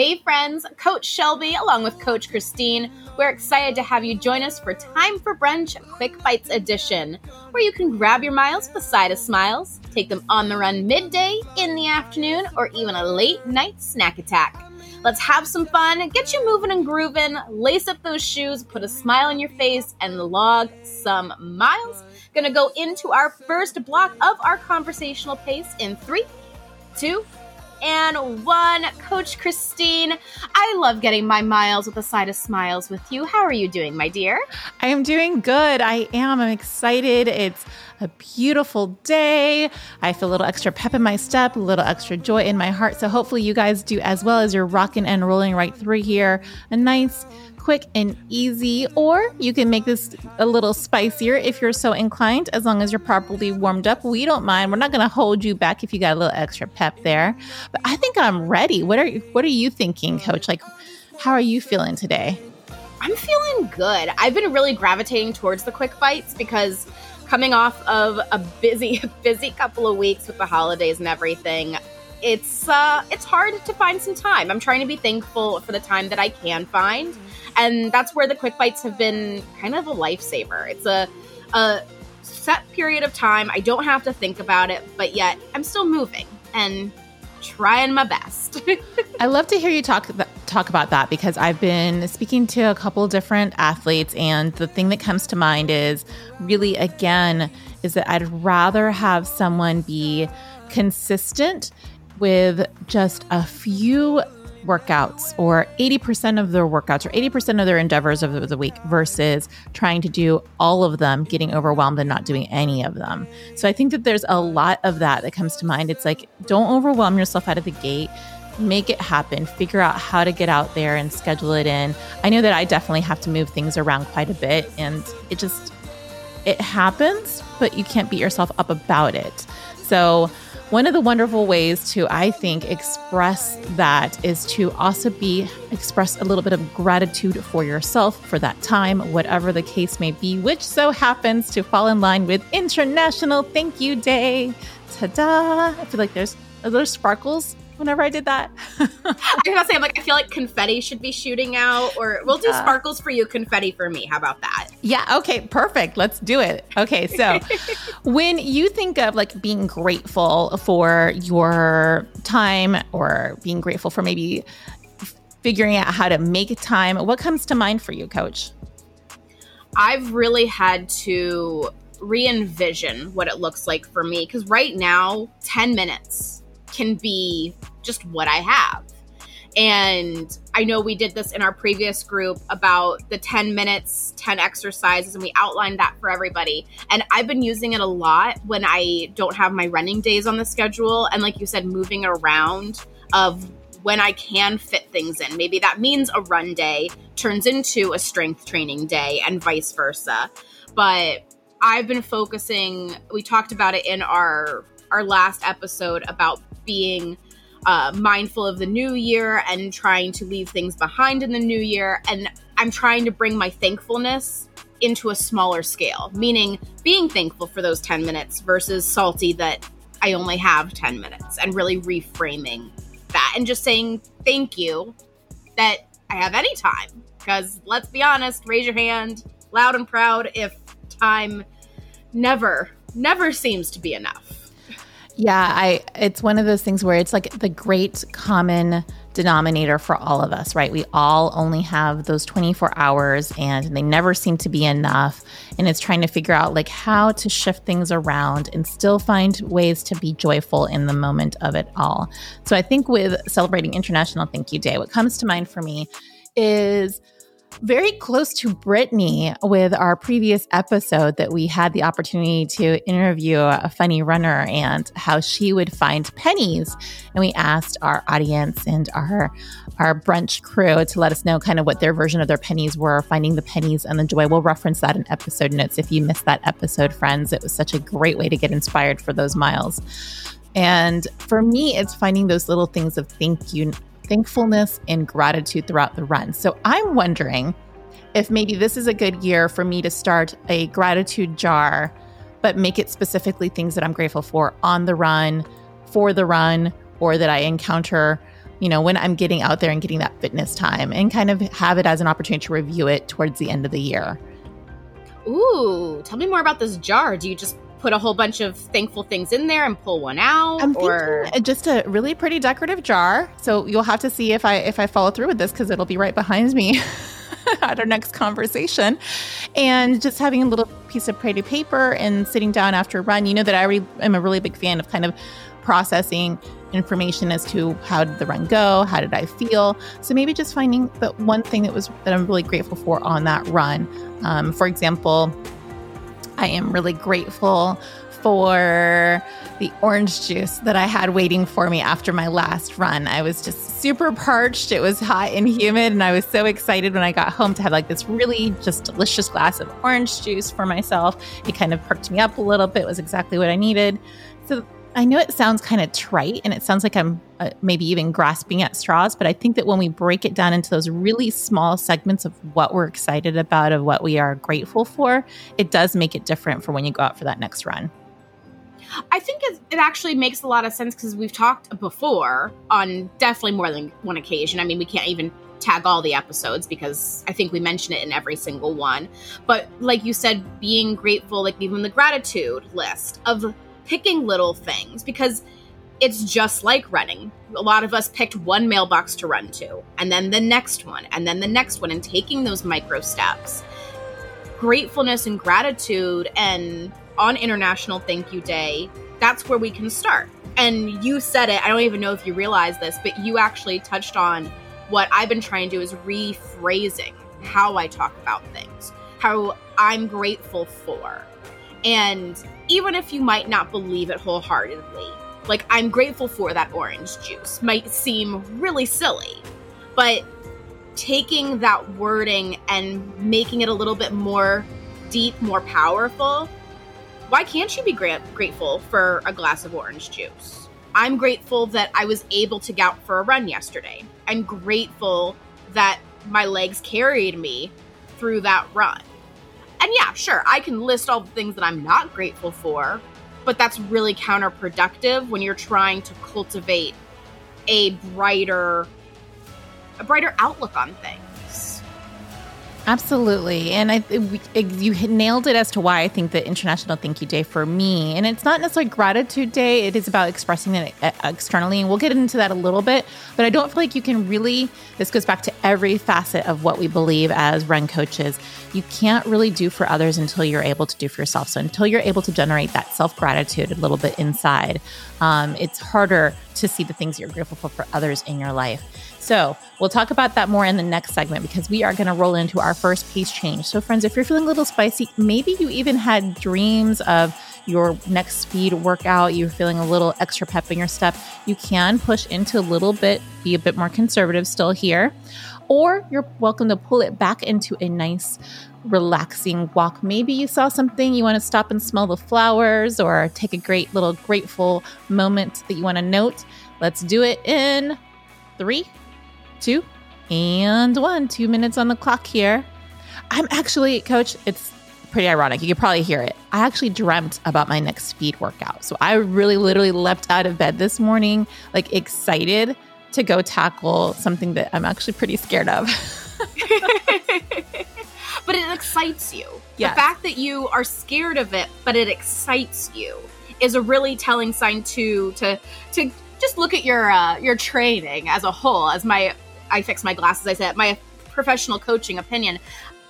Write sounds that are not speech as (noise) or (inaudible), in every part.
Hey, friends, Coach Shelby, along with Coach Christine, we're excited to have you join us for Time for Brunch Quick Bytes Edition, where you can grab your miles with a smiles, take them on the run midday, in the afternoon, or even a late night snack attack. Let's have some fun, get you moving and grooving, lace up those shoes, put a smile on your face, and log some miles. Gonna go into our first block of our conversational pace in three, two, and one. Coach Christine, I love getting my miles with a side of smiles with you. How are you doing, my dear? I am doing good. I am. I'm excited. It's a beautiful day. I feel a little extra pep in my step, a little extra joy in my heart. So hopefully you guys do as well as you're rocking and rolling right through here. A nice quick and easy, or you can make this a little spicier if you're so inclined, as long as you're properly warmed up. We don't mind. We're not going to hold you back if you got a little extra pep there. But I think I'm ready. What are what are you thinking, coach? Like how are you feeling today? I'm feeling good. I've been really gravitating towards the quick bytes because coming off of a busy (laughs) busy couple of weeks with the holidays and everything, it's uh it's hard to find some time. I'm trying to be thankful for the time that I can find and that's where the quick bytes have been kind of a lifesaver. It's a, a set period of time. I don't have to think about it, but yet I'm still moving and trying my best. (laughs) I love to hear you talk talk about that because I've been speaking to a couple different athletes and the thing that comes to mind is really again is that I'd rather have someone be consistent with just a few workouts or 80% of their workouts or 80% of their endeavors of the week versus trying to do all of them, getting overwhelmed and not doing any of them. So I think that there's a lot of that that comes to mind. It's like, don't overwhelm yourself out of the gate. Make it happen. Figure out how to get out there and schedule it in. I know that I definitely have to move things around quite a bit and it just, it happens, but you can't beat yourself up about it. So, one of the wonderful ways to, I think, express that is to also be express a little bit of gratitude for yourself for that time, whatever the case may be, which so happens to fall in line with International Thank You Day. Ta da! I feel like there's are there sparkles whenever I did that. (laughs) I was gonna say, I'm like, I feel like confetti should be shooting out, or we'll do uh, sparkles for you, confetti for me. How about that? Yeah. Okay. Perfect. Let's do it. Okay. So, (laughs) when you think of like being grateful for your time or being grateful for maybe figuring out how to make time, what comes to mind for you, coach? I've really had to re envision what it looks like for me because right now, 10 minutes can be just what I have. And I know we did this in our previous group about the 10 minutes, 10 exercises, and we outlined that for everybody. And I've been using it a lot when I don't have my running days on the schedule. And like you said, moving around of when I can fit things in. Maybe that means a run day turns into a strength training day and vice versa. But I've been focusing, we talked about it in our our last episode about being uh, mindful of the new year and trying to leave things behind in the new year. And I'm trying to bring my thankfulness into a smaller scale, meaning being thankful for those 10 minutes versus salty that I only have 10 minutes and really reframing that and just saying thank you that I have any time. Because let's be honest, raise your hand loud and proud if time never, never seems to be enough. Yeah, I it's one of those things where it's like the great common denominator for all of us, right? We all only have those 24 hours and they never seem to be enough. And it's trying to figure out like how to shift things around and still find ways to be joyful in the moment of it all. So I think with celebrating International Thank You Day, what comes to mind for me is very close to Brittany with our previous episode that we had the opportunity to interview a funny runner and how she would find pennies. And we asked our audience and our our brunch crew to let us know kind of what their version of their pennies were, finding the pennies and the joy. We'll reference that in episode notes if you missed that episode, friends. It was such a great way to get inspired for those miles. And for me, it's finding those little things of thank you thankfulness and gratitude throughout the run. So I'm wondering if maybe this is a good year for me to start a gratitude jar, but make it specifically things that I'm grateful for on the run, for the run, or that I encounter you know, when I'm getting out there and getting that fitness time and kind of have it as an opportunity to review it towards the end of the year. Ooh, tell me more about this jar. Do you just put a whole bunch of thankful things in there and pull one out I'm or just a really pretty decorative jar. So you'll have to see if I if I follow through with this cuz it'll be right behind me. (laughs) at our next conversation and just having a little piece of pretty paper and sitting down after a run you know that i already am a really big fan of kind of processing information as to how did the run go how did i feel so maybe just finding the one thing that was that i'm really grateful for on that run um, for example i am really grateful for the orange juice that I had waiting for me after my last run. I was just super parched. It was hot and humid, and I was so excited when I got home to have like this really just delicious glass of orange juice for myself. It kind of perked me up a little bit, it was exactly what I needed. So I know it sounds kind of trite and it sounds like I'm uh, maybe even grasping at straws, but I think that when we break it down into those really small segments of what we're excited about, of what we are grateful for, it does make it different for when you go out for that next run. I think it, it actually makes a lot of sense because we've talked before on definitely more than one occasion. I mean, we can't even tag all the episodes because I think we mention it in every single one. But like you said, being grateful, like even the gratitude list of picking little things because it's just like running. A lot of us picked one mailbox to run to, and then the next one, and then the next one, and taking those micro steps. Gratefulness and gratitude, and on International Thank You Day, that's where we can start. And you said it, I don't even know if you realize this, but you actually touched on what I've been trying to do is rephrasing how I talk about things, how I'm grateful for. And even if you might not believe it wholeheartedly, like I'm grateful for that orange juice might seem really silly, but taking that wording and making it a little bit more deep, more powerful, why can't you be gra- grateful for a glass of orange juice? I'm grateful that I was able to go out for a run yesterday. I'm grateful that my legs carried me through that run. And yeah, sure, I can list all the things that I'm not grateful for, but that's really counterproductive when you're trying to cultivate a brighter a brighter outlook on things. Absolutely. And I you nailed it as to why I think the International Thank You Day for me, and it's not necessarily gratitude day, it is about expressing it uh, externally. And we'll get into that a little bit, but I don't feel like you can really, this goes back to every facet of what we believe as run coaches. You can't really do for others until you're able to do for yourself. So until you're able to generate that self gratitude a little bit inside, um, it's harder to see the things you're grateful for for others in your life. So we'll talk about that more in the next segment because we are going to roll into our first pace change. So, friends, if you're feeling a little spicy, maybe you even had dreams of your next speed workout, you're feeling a little extra pep in your step, you can push into a little bit, be a bit more conservative still here. Or you're welcome to pull it back into a nice, relaxing walk. Maybe you saw something, you want to stop and smell the flowers or take a great little grateful moment that you want to note. Let's do it in three, two, and one. Two minutes on the clock here. I'm actually, coach, it's pretty ironic. You could probably hear it. I actually dreamt about my next speed workout. So I really literally leapt out of bed this morning, like excited to go tackle something that I'm actually pretty scared of. (laughs) but it excites you. Yes. The fact that you are scared of it, but it excites you is a really telling sign too to to just look at your uh, your training as a whole as my I fix my glasses. I said my professional coaching opinion.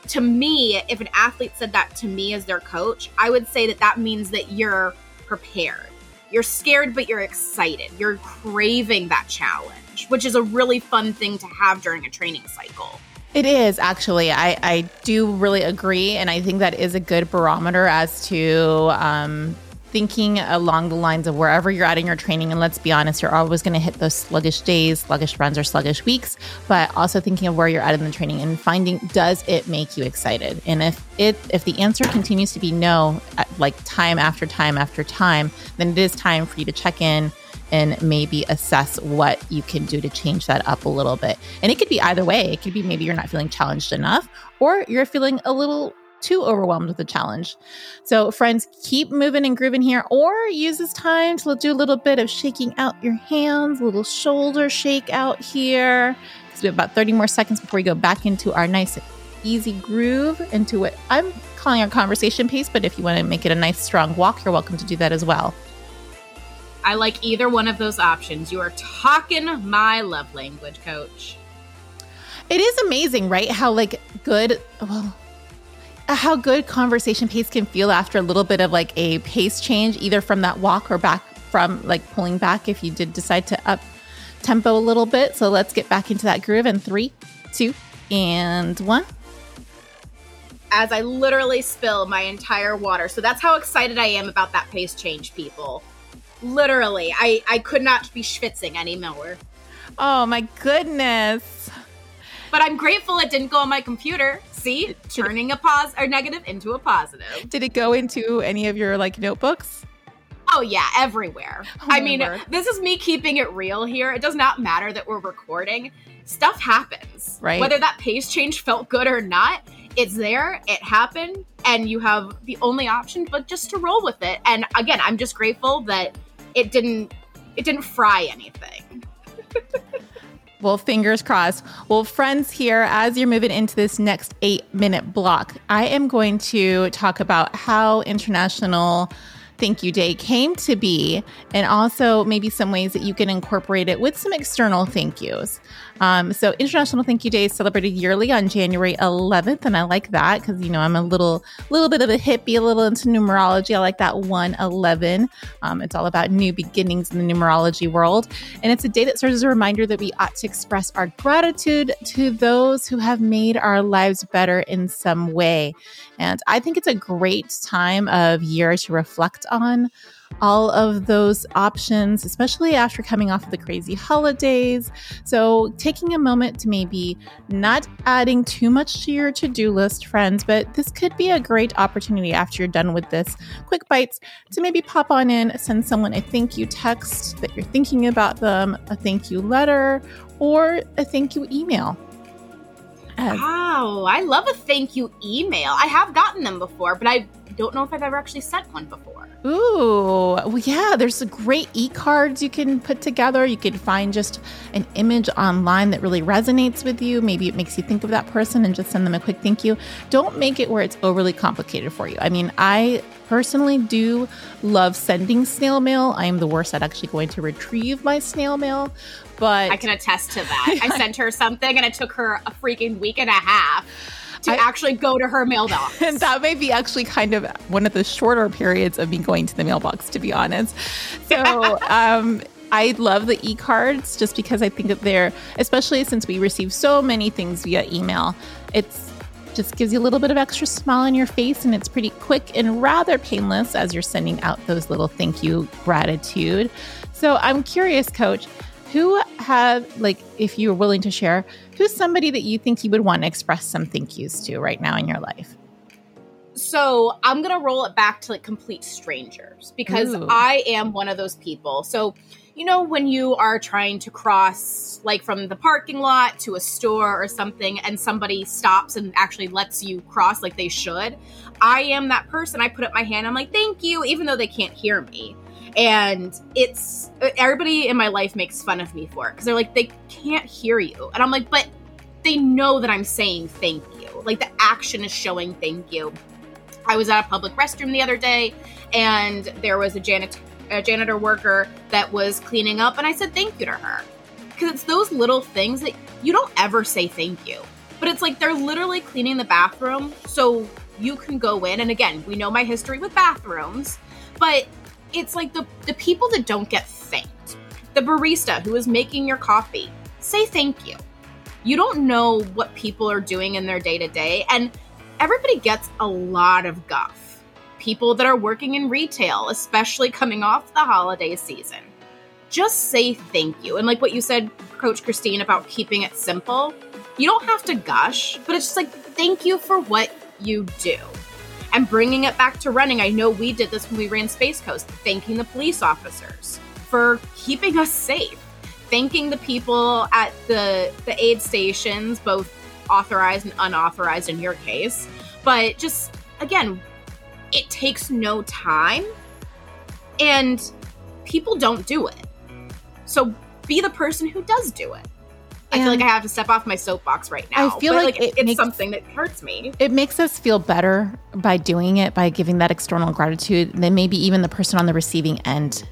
To me, if an athlete said that to me as their coach, I would say that that means that you're prepared. You're scared, but you're excited. You're craving that challenge, which is a really fun thing to have during a training cycle. It is actually. I, I do really agree. And I think that is a good barometer as to um, thinking along the lines of wherever you're at in your training. And let's be honest, you're always going to hit those sluggish days, sluggish runs, or sluggish weeks, but also thinking of where you're at in the training and finding does it make you excited? And if it if the answer continues to be no, like time after time after time, then it is time for you to check in and maybe assess what you can do to change that up a little bit. And it could be either way. It could be maybe you're not feeling challenged enough or you're feeling a little too overwhelmed with the challenge. So, friends, keep moving and grooving here, or use this time to do a little bit of shaking out your hands, a little shoulder shake out here. Because we have about 30 more seconds before we go back into our nice, easy groove, into what I'm calling our conversation pace. But if you want to make it a nice, strong walk, you're welcome to do that as well. I like either one of those options. You are talking my love language, coach. It is amazing, right? How like good, well, how good conversation pace can feel after a little bit of like a pace change, either from that walk or back from like pulling back if you did decide to up tempo a little bit. So let's get back into that groove in three, two, and one. As I literally spill my entire water. So that's how excited I am about that pace change, people. Literally, I, I could not be schwitzing anymore. Oh my goodness. But I'm grateful it didn't go on my computer. See, turning a pos or negative into a positive. Did it go into any of your like notebooks? Oh yeah, everywhere. Oh, I mean, Lord. this is me keeping it real here. It does not matter that we're recording. Stuff happens. Right. Whether that pace change felt good or not, it's there, it happened, and you have the only option but just to roll with it. And again, I'm just grateful that it didn't it didn't fry anything. (laughs) Well, fingers crossed. Well, friends, here, as you're moving into this next eight minute block, I am going to talk about how International Thank You Day came to be, and also maybe some ways that you can incorporate it with some external thank yous. Um, so, International Thank You Day is celebrated yearly on January 11th, and I like that because you know I'm a little, little bit of a hippie, a little into numerology. I like that 111. Um, it's all about new beginnings in the numerology world, and it's a day that serves as a reminder that we ought to express our gratitude to those who have made our lives better in some way. And I think it's a great time of year to reflect on all of those options, especially after coming off of the crazy holidays. So, taking a moment to maybe not adding too much to your to do list, friends, but this could be a great opportunity after you're done with this quick bytes to maybe pop on in, send someone a thank you text that you're thinking about them, a thank you letter, or a thank you email. Wow, I love a thank you email. I have gotten them before, but I don't know if I've ever actually sent one before. Ooh, well, yeah, there's great e cards you can put together. You could find just an image online that really resonates with you. Maybe it makes you think of that person and just send them a quick thank you. Don't make it where it's overly complicated for you. I mean, I personally do love sending snail mail. I am the worst at actually going to retrieve my snail mail, but I can attest to that. (laughs) I sent her something and it took her a freaking week and a half to I, actually go to her mailbox. (laughs) And that may be actually kind of one of the shorter periods of me going to the mailbox, to be honest. So, (laughs) um, I love the e cards just because I think that they're, especially since we receive so many things via email, it's just gives you a little bit of extra smile on your face and it's pretty quick and rather painless as you're sending out those little thank you gratitude. So I'm curious, coach, who have like if you're willing to share who's somebody that you think you would want to express some thank yous to right now in your life? So i'm gonna roll it back to like complete strangers because Ooh. i am one of those people. So you know when you are trying to cross like from the parking lot to a store or something and somebody stops and actually lets you cross like they should i am that person. I put up my hand i'm like thank you even though they can't hear me and it's everybody in my life makes fun of me for it because they're like they can't hear you. And i'm like but they know that i'm saying thank you. Like the action is showing thank you. I was at a public restroom the other day and there was a janitor a janitor worker that was cleaning up and i said thank you to her. Because it's those little things that you don't ever say thank you. But it's like they're literally cleaning the bathroom so you can go in and again we know my history with bathrooms but it's like the, the people that don't get thanked. The barista who is making your coffee, say thank you. You don't know what people are doing in their day to day, and everybody gets a lot of guff. People that are working in retail, especially coming off the holiday season, just say thank you. And like what you said, Coach Christine, about keeping it simple, you don't have to gush, but it's just like, thank you for what you do and bringing it back to running. I know we did this when we ran Space Coast, thanking the police officers for keeping us safe, thanking the people at the the aid stations, both authorized and unauthorized in your case, But just again, it takes no time and people don't do it. So be the person who does do it. I feel like I have to step off my soapbox right now. I feel like, like it, it's makes, something that hurts me. It makes us feel better by doing it, by giving that external gratitude, than maybe even the person on the receiving end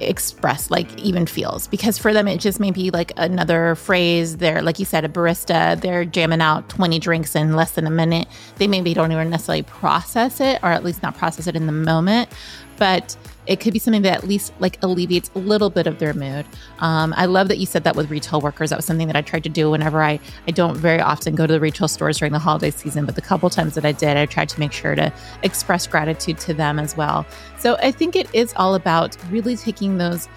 express like even feels because for them it just may be like another phrase they're like you said a barista they're jamming out 20 drinks in less than a minute they maybe don't even necessarily process it or at least not process it in the moment but it could be something that at least like alleviates a little bit of their mood. Um, I love that you said that with retail workers. That was something that I tried to do whenever I I don't very often go to the retail stores during the holiday season, but the couple times that I did, I tried to make sure to express gratitude to them as well. So I think it is all about really taking those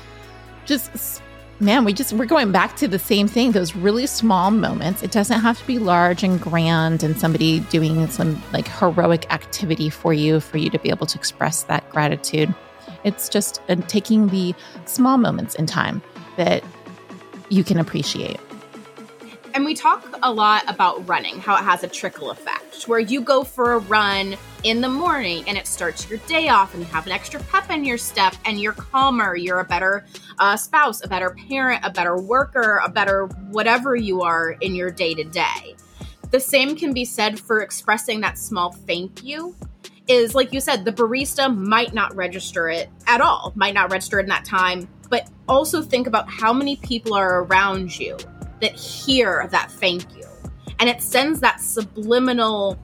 just man, we just we're going back to the same thing, those really small moments. It doesn't have to be large and grand and somebody doing some like heroic activity for you for you to be able to express that gratitude. It's just uh, taking the small moments in time that you can appreciate. And we talk a lot about running, how it has a trickle effect, where you go for a run in the morning and it starts your day off and you have an extra pep in your step and you're calmer, you're a better uh, spouse, a better parent, a better worker, a better whatever you are in your day to day. The same can be said for expressing that small thank you. Is like you said, the barista might not register it at all, might not register it in that time, but also think about how many people are around you that hear that thank you. And it sends that subliminal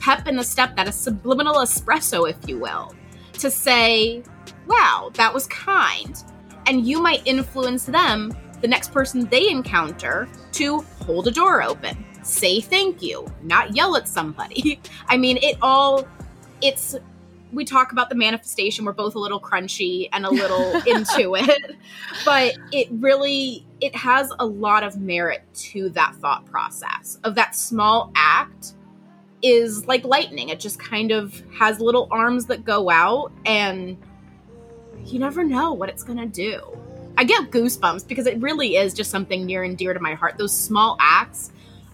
pep in the step, that a subliminal espresso, if you will, to say, wow, that was kind. And you might influence them, the next person they encounter, to hold a door open, say thank you, not yell at somebody. (laughs) I mean, it all, it's we talk about the manifestation we're both a little crunchy and a little (laughs) into it but it really it has a lot of merit to that thought process. Of that small act is like lightning it just kind of has little arms that go out and you never know what it's going to do. I get goosebumps because it really is just something near and dear to my heart. Those small acts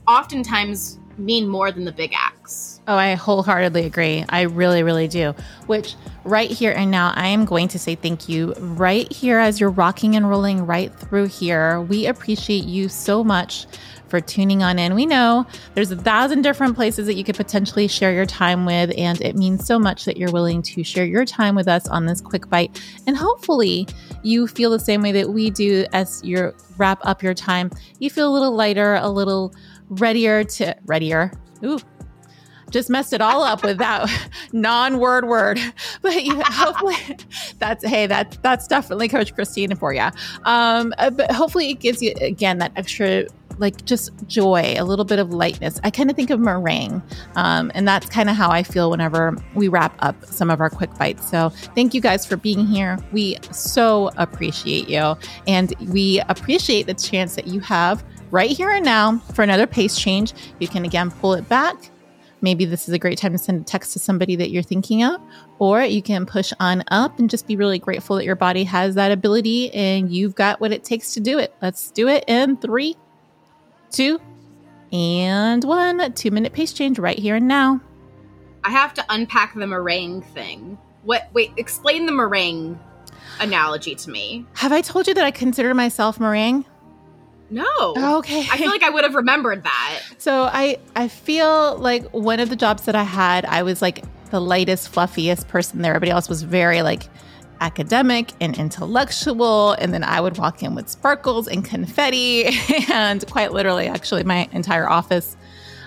oftentimes mean more than the big acts Oh, I wholeheartedly agree. I really, really do. Which, right here and now, I am going to say thank you right here as you're rocking and rolling right through here. We appreciate you so much for tuning on in. We know there's a thousand different places that you could potentially share your time with, and it means so much that you're willing to share your time with us on this quick byte. And hopefully, you feel the same way that we do as you wrap up your time. You feel a little lighter, a little readier to readier. Ooh, just messed it all up with that (laughs) non-word word. (laughs) But you, hopefully, (laughs) that's hey, that that's definitely Coach Christina for you. Um, uh, but hopefully, it gives you again that extra like just joy, a little bit of lightness. I kind of think of meringue. Um, and that's kind of how I feel whenever we wrap up some of our quick bytes. So thank you guys for being here. We so appreciate you. And we appreciate the chance that you have right here and now for another pace change. You can again pull it back maybe this is a great time to send a text to somebody that you're thinking of, or you can push on up and just be really grateful that your body has that ability and you've got what it takes to do it. Let's do it in three, two, and one. Two minute pace change right here and now. I have to unpack the meringue thing. What? Wait, explain the meringue analogy to me. Have I told you that I consider myself meringue? No. Okay. I feel like I would have remembered that. So I I feel like one of the jobs that I had, I was like the lightest, fluffiest person there. Everybody else was very like academic and intellectual. And then I would walk in with sparkles and confetti (laughs) and quite literally, actually, my entire office.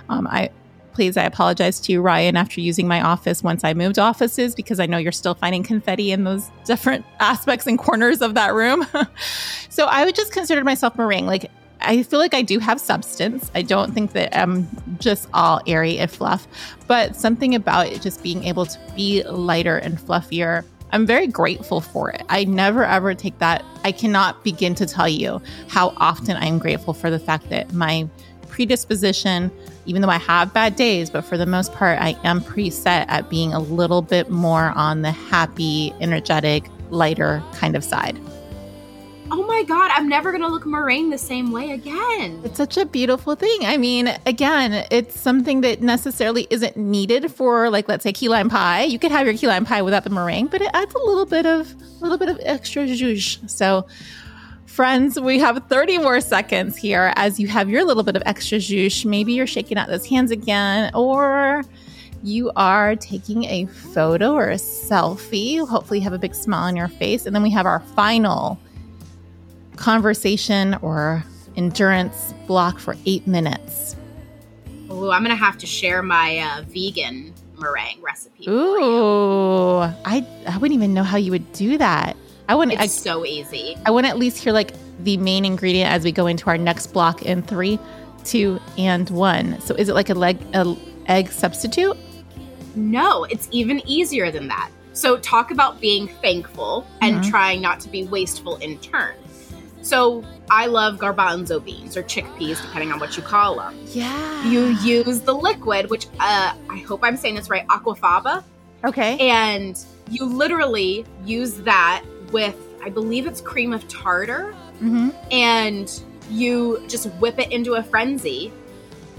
Um, I please, I apologize to you, Ryan, after using my office once I moved offices because I know you're still finding confetti in those different (laughs) aspects and corners of that room. (laughs) so I would just consider myself meringue. Like, I feel like I do have substance. I don't think that I'm just all airy and fluff, but something about it just being able to be lighter and fluffier. I'm very grateful for it. I never ever take that. I cannot begin to tell you how often I'm grateful for the fact that my predisposition, even though I have bad days, but for the most part, I am preset at being a little bit more on the happy, energetic, lighter kind of side. oh my God, I'm never going to look meringue the same way again. It's such a beautiful thing. I mean, again, it's something that necessarily isn't needed for, like, let's say key lime pie. You could have your key lime pie without the meringue, but it adds a little bit of, a little bit of extra zhuzh. So, Friends, we have 30 more seconds here as you have your little bit of extra juice. Maybe you're shaking out those hands again, or you are taking a photo or a selfie. Hopefully, you have a big smile on your face. And then we have our final conversation or endurance block for eight minutes. Oh, I'm going to have to share my uh, vegan meringue recipe. Ooh, I, I wouldn't even know how you would do that. I wouldn't. It's I, so easy. I want to at least hear like the main ingredient as we go into our next block in three, two, and one. So is it like a leg a egg substitute? No, it's even easier than that. So talk about being thankful and mm-hmm. trying not to be wasteful in turn. So I love garbanzo beans or chickpeas, depending on what you call them. Yeah. You use the liquid, which uh, I hope I'm saying this right, aquafaba. Okay. And you literally use that with, I believe it's cream of tartar, mm-hmm. and you just whip it into a frenzy,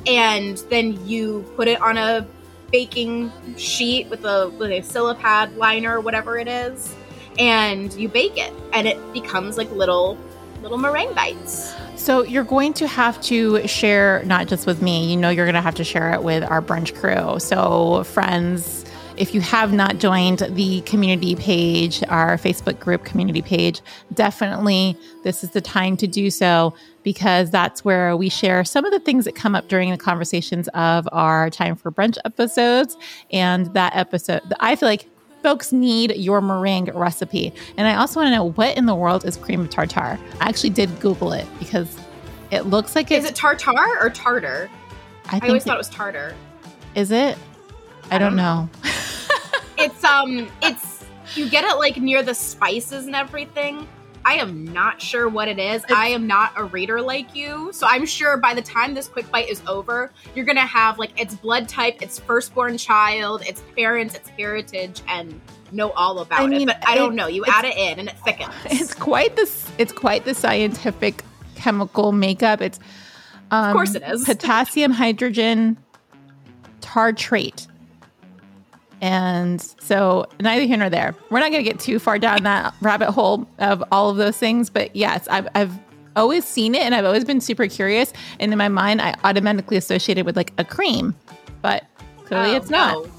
and then you put it on a baking sheet with a with a silipad liner, whatever it is, and you bake it, and it becomes like little little meringue bites. So you're going to have to share not just with me, you know you're going to have to share it with our brunch crew. So friends, if you have not joined the community page, our Facebook group community page, definitely this is the time to do so because that's where we share some of the things that come up during the conversations of our time for brunch episodes. And that episode, I feel like folks need your meringue recipe. And I also want to know what in the world is cream of tartar. I actually did Google it because it looks like it's. Is it tartar or tartar? I, I always it, thought it was tartar. Is it? I, I don't, don't know. know. (laughs) it's um, it's you get it like near the spices and everything. I am not sure what it is. I am not a reader like you. So I'm sure by the time this quick byte is over, you're going to have like its blood type, its firstborn child, its parents, its heritage, and know all about I mean, it. But I don't know. You add it in and it thickens. It's quite this. It's quite the scientific chemical makeup. It's um, of course it is (laughs) potassium hydrogen tartrate. And so, neither here nor there. We're not going to get too far down that rabbit hole of all of those things. But yes, I've, I've always seen it and I've always been super curious. And in my mind, I automatically associated with like a cream, but clearly oh, it's not. No.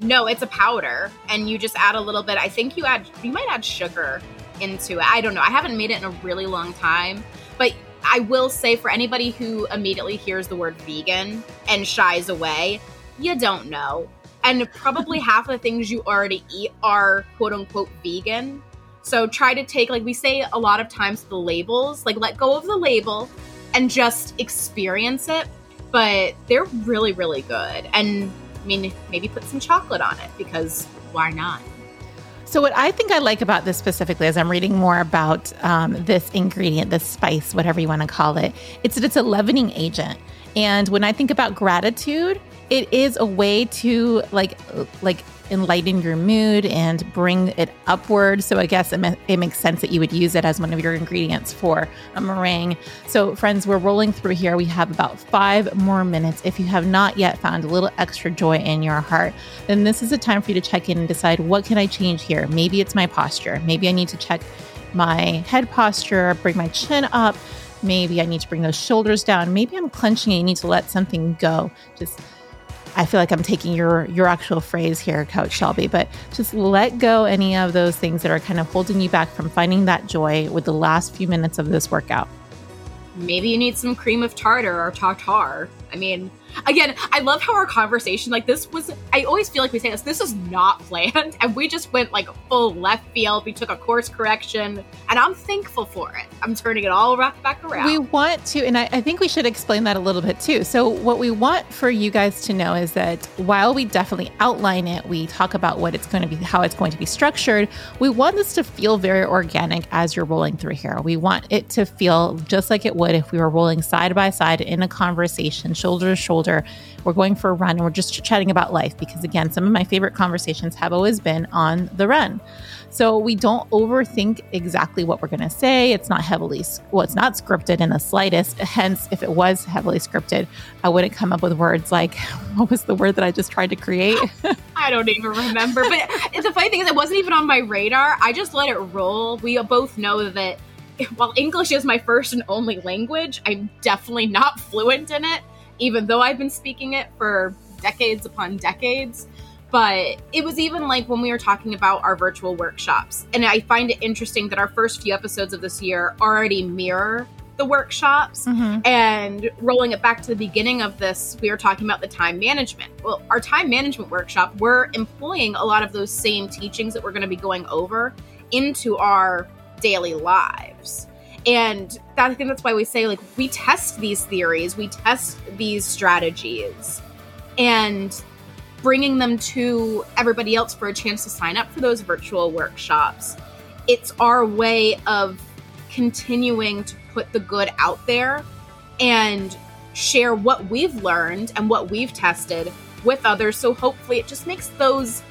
no, it's a powder. And you just add a little bit. I think you add, you might add sugar into it. I don't know. I haven't made it in a really long time. But I will say for anybody who immediately hears the word vegan and shies away, you don't know and probably half of the things you already eat are quote unquote vegan. So try to take, like we say a lot of times, the labels, like let go of the label and just experience it. But they're really, really good. And I mean, maybe put some chocolate on it because why not? So, what I think I like about this specifically, as I'm reading more about um, this ingredient, this spice, whatever you want to call it, it's that it's a leavening agent. And when I think about gratitude, it is a way to like like enlighten your mood and bring it upward. So I guess it, it, makes sense that you would use it as one of your ingredients for a meringue. So friends, we're rolling through here. We have about five more minutes. If you have not yet found a little extra joy in your heart, then this is a time for you to check in and decide what can I change here? Maybe it's my posture. Maybe I need to check my head posture, bring my chin up. Maybe I need to bring those shoulders down. Maybe I'm clenching and you need to let something go. Just I feel like I'm taking your your actual phrase here, Coach Shelby, but just let go any of those things that are kind of holding you back from finding that joy with the last few minutes of this workout. Maybe you need some cream of tartar or tartar. I mean, again, I love how our conversation, like this was, I always feel like we say this, this is not (laughs) planned. And we just went like full left field. We took a course correction and I'm thankful for it. I'm turning it all back around. We want to, and I, I think we should explain that a little bit too. So, what we want for you guys to know is that while we definitely outline it, we talk about what it's going to be, how it's going to be structured, we want this to feel very organic as you're rolling through here. We want it to feel just like it would if we were rolling side by side in a conversation, shoulder to shoulder We're going for a run and we're just chatting about life because, again, some of my favorite conversations have always been on the run. So we don't overthink exactly what we're going to say. It's not heavily, well, it's not scripted in the slightest. Hence, if it was heavily scripted, I wouldn't come up with words like, (laughs) what was the word that I just tried to create? (laughs) I don't even remember. But (laughs) the funny thing is, it wasn't even on my radar. I just let it roll. We both know that while English is my first and only language, I'm definitely not fluent in it, even though I've been speaking it for decades upon decades. But it was even like when we were talking about our virtual workshops. And I find it interesting that our first few episodes of this year already mirror the workshops. Mm-hmm. And rolling it back to the beginning of this, we were talking about the time management. Well, our time management workshop, we're employing a lot of those same teachings that we're going to be going over into our daily lives. And that, I think that's why we say, like, we test these theories, we test these strategies, and bringing them to everybody else for a chance to sign up for those virtual workshops. It's our way of continuing to put the good out there and share what we've learned and what we've tested with others so hopefully it just makes those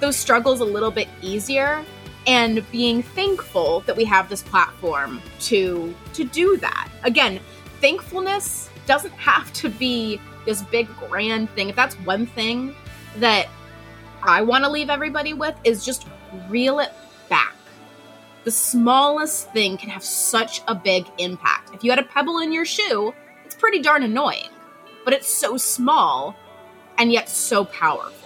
those struggles a little bit easier and being thankful that we have this platform to to do that. Again, thankfulness doesn't (laughs) have to be this big grand thing. If that's one thing that I want to leave everybody with is just reel it back. The smallest thing can have such a big impact. If you had a pebble in your shoe, it's pretty darn annoying, but it's so small and yet so powerful.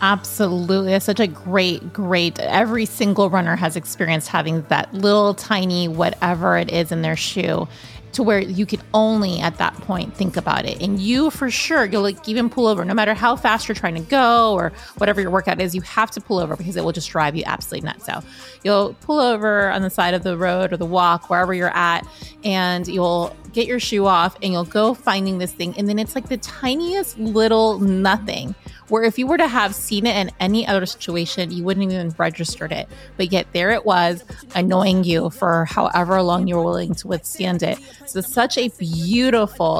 Absolutely. It's such a great, great. Every single runner has experienced having that little tiny whatever it is in their shoe to where you can only at that point think about it. And you for sure, you'll like even pull over, no matter how fast you're trying to go or whatever your workout is, you have to pull over because it will just drive you absolutely nuts. So you'll pull over on the side of the road or the walk, wherever you're at, and you'll get your shoe off and you'll go finding this thing. And then it's like the tiniest little nothing where if you were to have seen it in any other situation, you wouldn't even registered it. But yet there it was, annoying you for however long you're willing to withstand it. So it's such a beautiful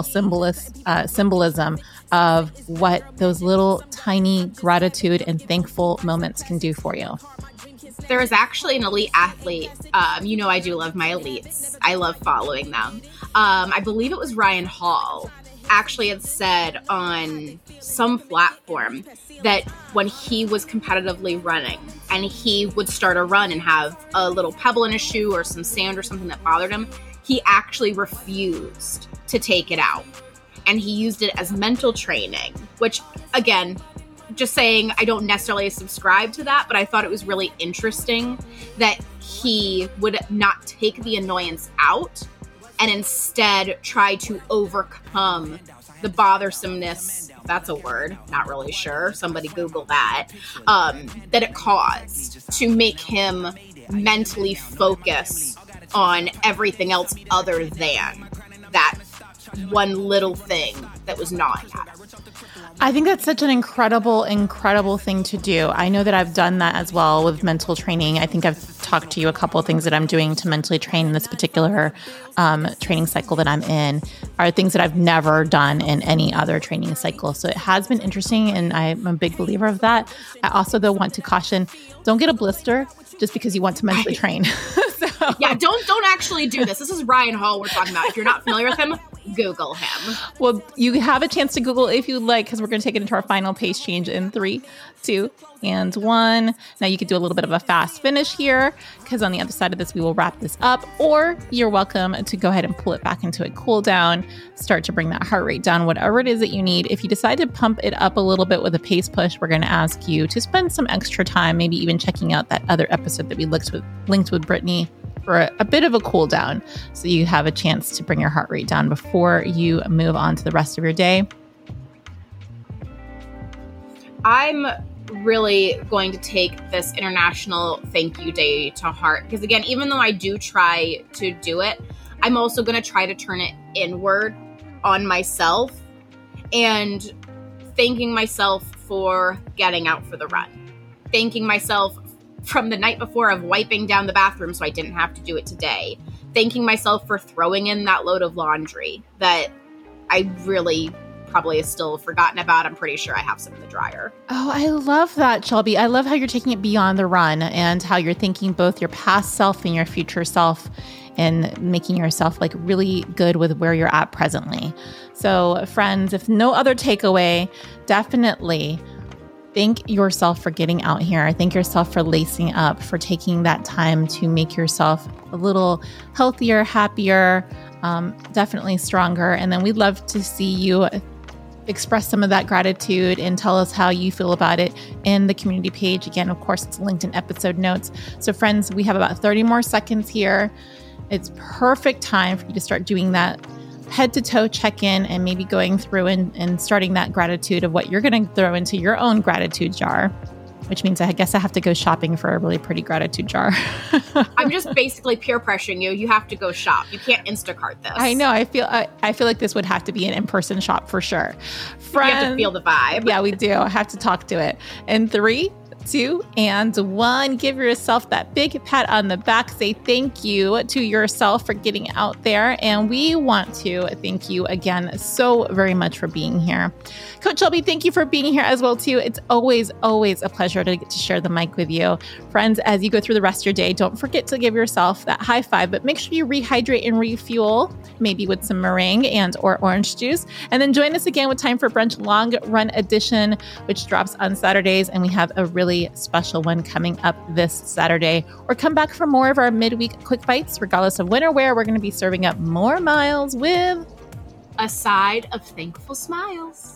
uh, symbolism of what those little tiny gratitude and thankful moments can do for you. There is actually an elite athlete. Um, you know, I do love my elites. I love following them. Um, I believe it was Ryan Hall actually had said on some platform that when he was competitively running and he would start a run and have a little pebble in his shoe or some sand or something that bothered him, he actually refused to take it out. And he used it as mental training, which, again, just saying I don't necessarily subscribe to that, but I thought it was really interesting that he would not take the annoyance out and instead try to overcome the bothersomeness that's a word not really sure somebody google that um, that it caused to make him mentally focus on everything else other than that one little thing that was him I think that's such an incredible, incredible thing to do. I know that I've done that as well with mental training. I think I've talked to you a couple of things that I'm doing to mentally train in this particular um, training cycle that I'm in are things that I've never done in any other training cycle. So it has been interesting, and I'm a big believer of that. I also, though, want to caution don't get a blister just because you want to mentally train. (laughs) so. Yeah, don't don't actually do this. This is Ryan Hall we're talking about. If you're not familiar with him, Google him. Well, you have a chance to Google if you'd like, because we're going to take it into our final pace change in three, two, and one. Now you could do a little bit of a fast finish here, because on the other side of this, we will wrap this up. Or you're welcome to go ahead and pull it back into a cool down, start to bring that heart rate down, whatever it is that you need. If you decide to pump it up a little bit with a pace push, we're going to ask you to spend some extra time, maybe even checking out that other episode that we linked with linked with Brittany for a, a, bit of a cool down so you have a chance to bring your heart rate down before you move on to the rest of your day? I'm really going to take this International Thank You Day to heart because, again, even though I do try to do it, I'm also going to try to turn it inward on myself and thanking myself for getting out for the run, thanking myself from the night before of wiping down the bathroom so I didn't have to do it today. Thanking myself for throwing in that load of laundry that I really probably is still forgotten about. I'm pretty sure I have some in the dryer. Oh, I love that, Shelby. I love how you're taking it beyond the run and how you're thinking both your past self and your future self and making yourself like really good with where you're at presently. So, friends, if no other takeaway, definitely thank yourself for getting out here. Thank yourself for lacing up, for taking that time to make yourself a little healthier, happier, um, definitely stronger. And then we'd love to see you express some of that gratitude and tell us how you feel about it in the community page. Again, of course, it's linked in episode notes. So, friends, we have about 30 more seconds here. It's perfect time for you to start doing that head to toe check in and maybe going through and, and starting that gratitude of what you're going to throw into your own gratitude jar which means I guess I have to go shopping for a really pretty gratitude jar. (laughs) I'm just basically peer pressuring you. You have to go shop. You can't Instacart this. I know. I feel I, I feel like this would have to be an in person shop for sure. Friend, you have to feel the vibe. Yeah, we do. I have to talk to it. In three, two, and one. Give yourself that big pat on the back. Say thank you to yourself for getting out there. And we want to thank you again so very much for being here. Coach Shelby, thank you for being here as well, too. It's always, always a pleasure to get to share the mic with you. Friends, as you go through the rest of your day, don't forget to give yourself that high five, but make sure you rehydrate and refuel, maybe with some meringue and or orange juice. And then join us again with Time for Brunch Long Run Edition, which drops on Saturdays. And we have a really really special one coming up this Saturday. Or come back for more of our midweek quick bytes, regardless of when or where. We're going to be serving up more miles with a side of thankful smiles.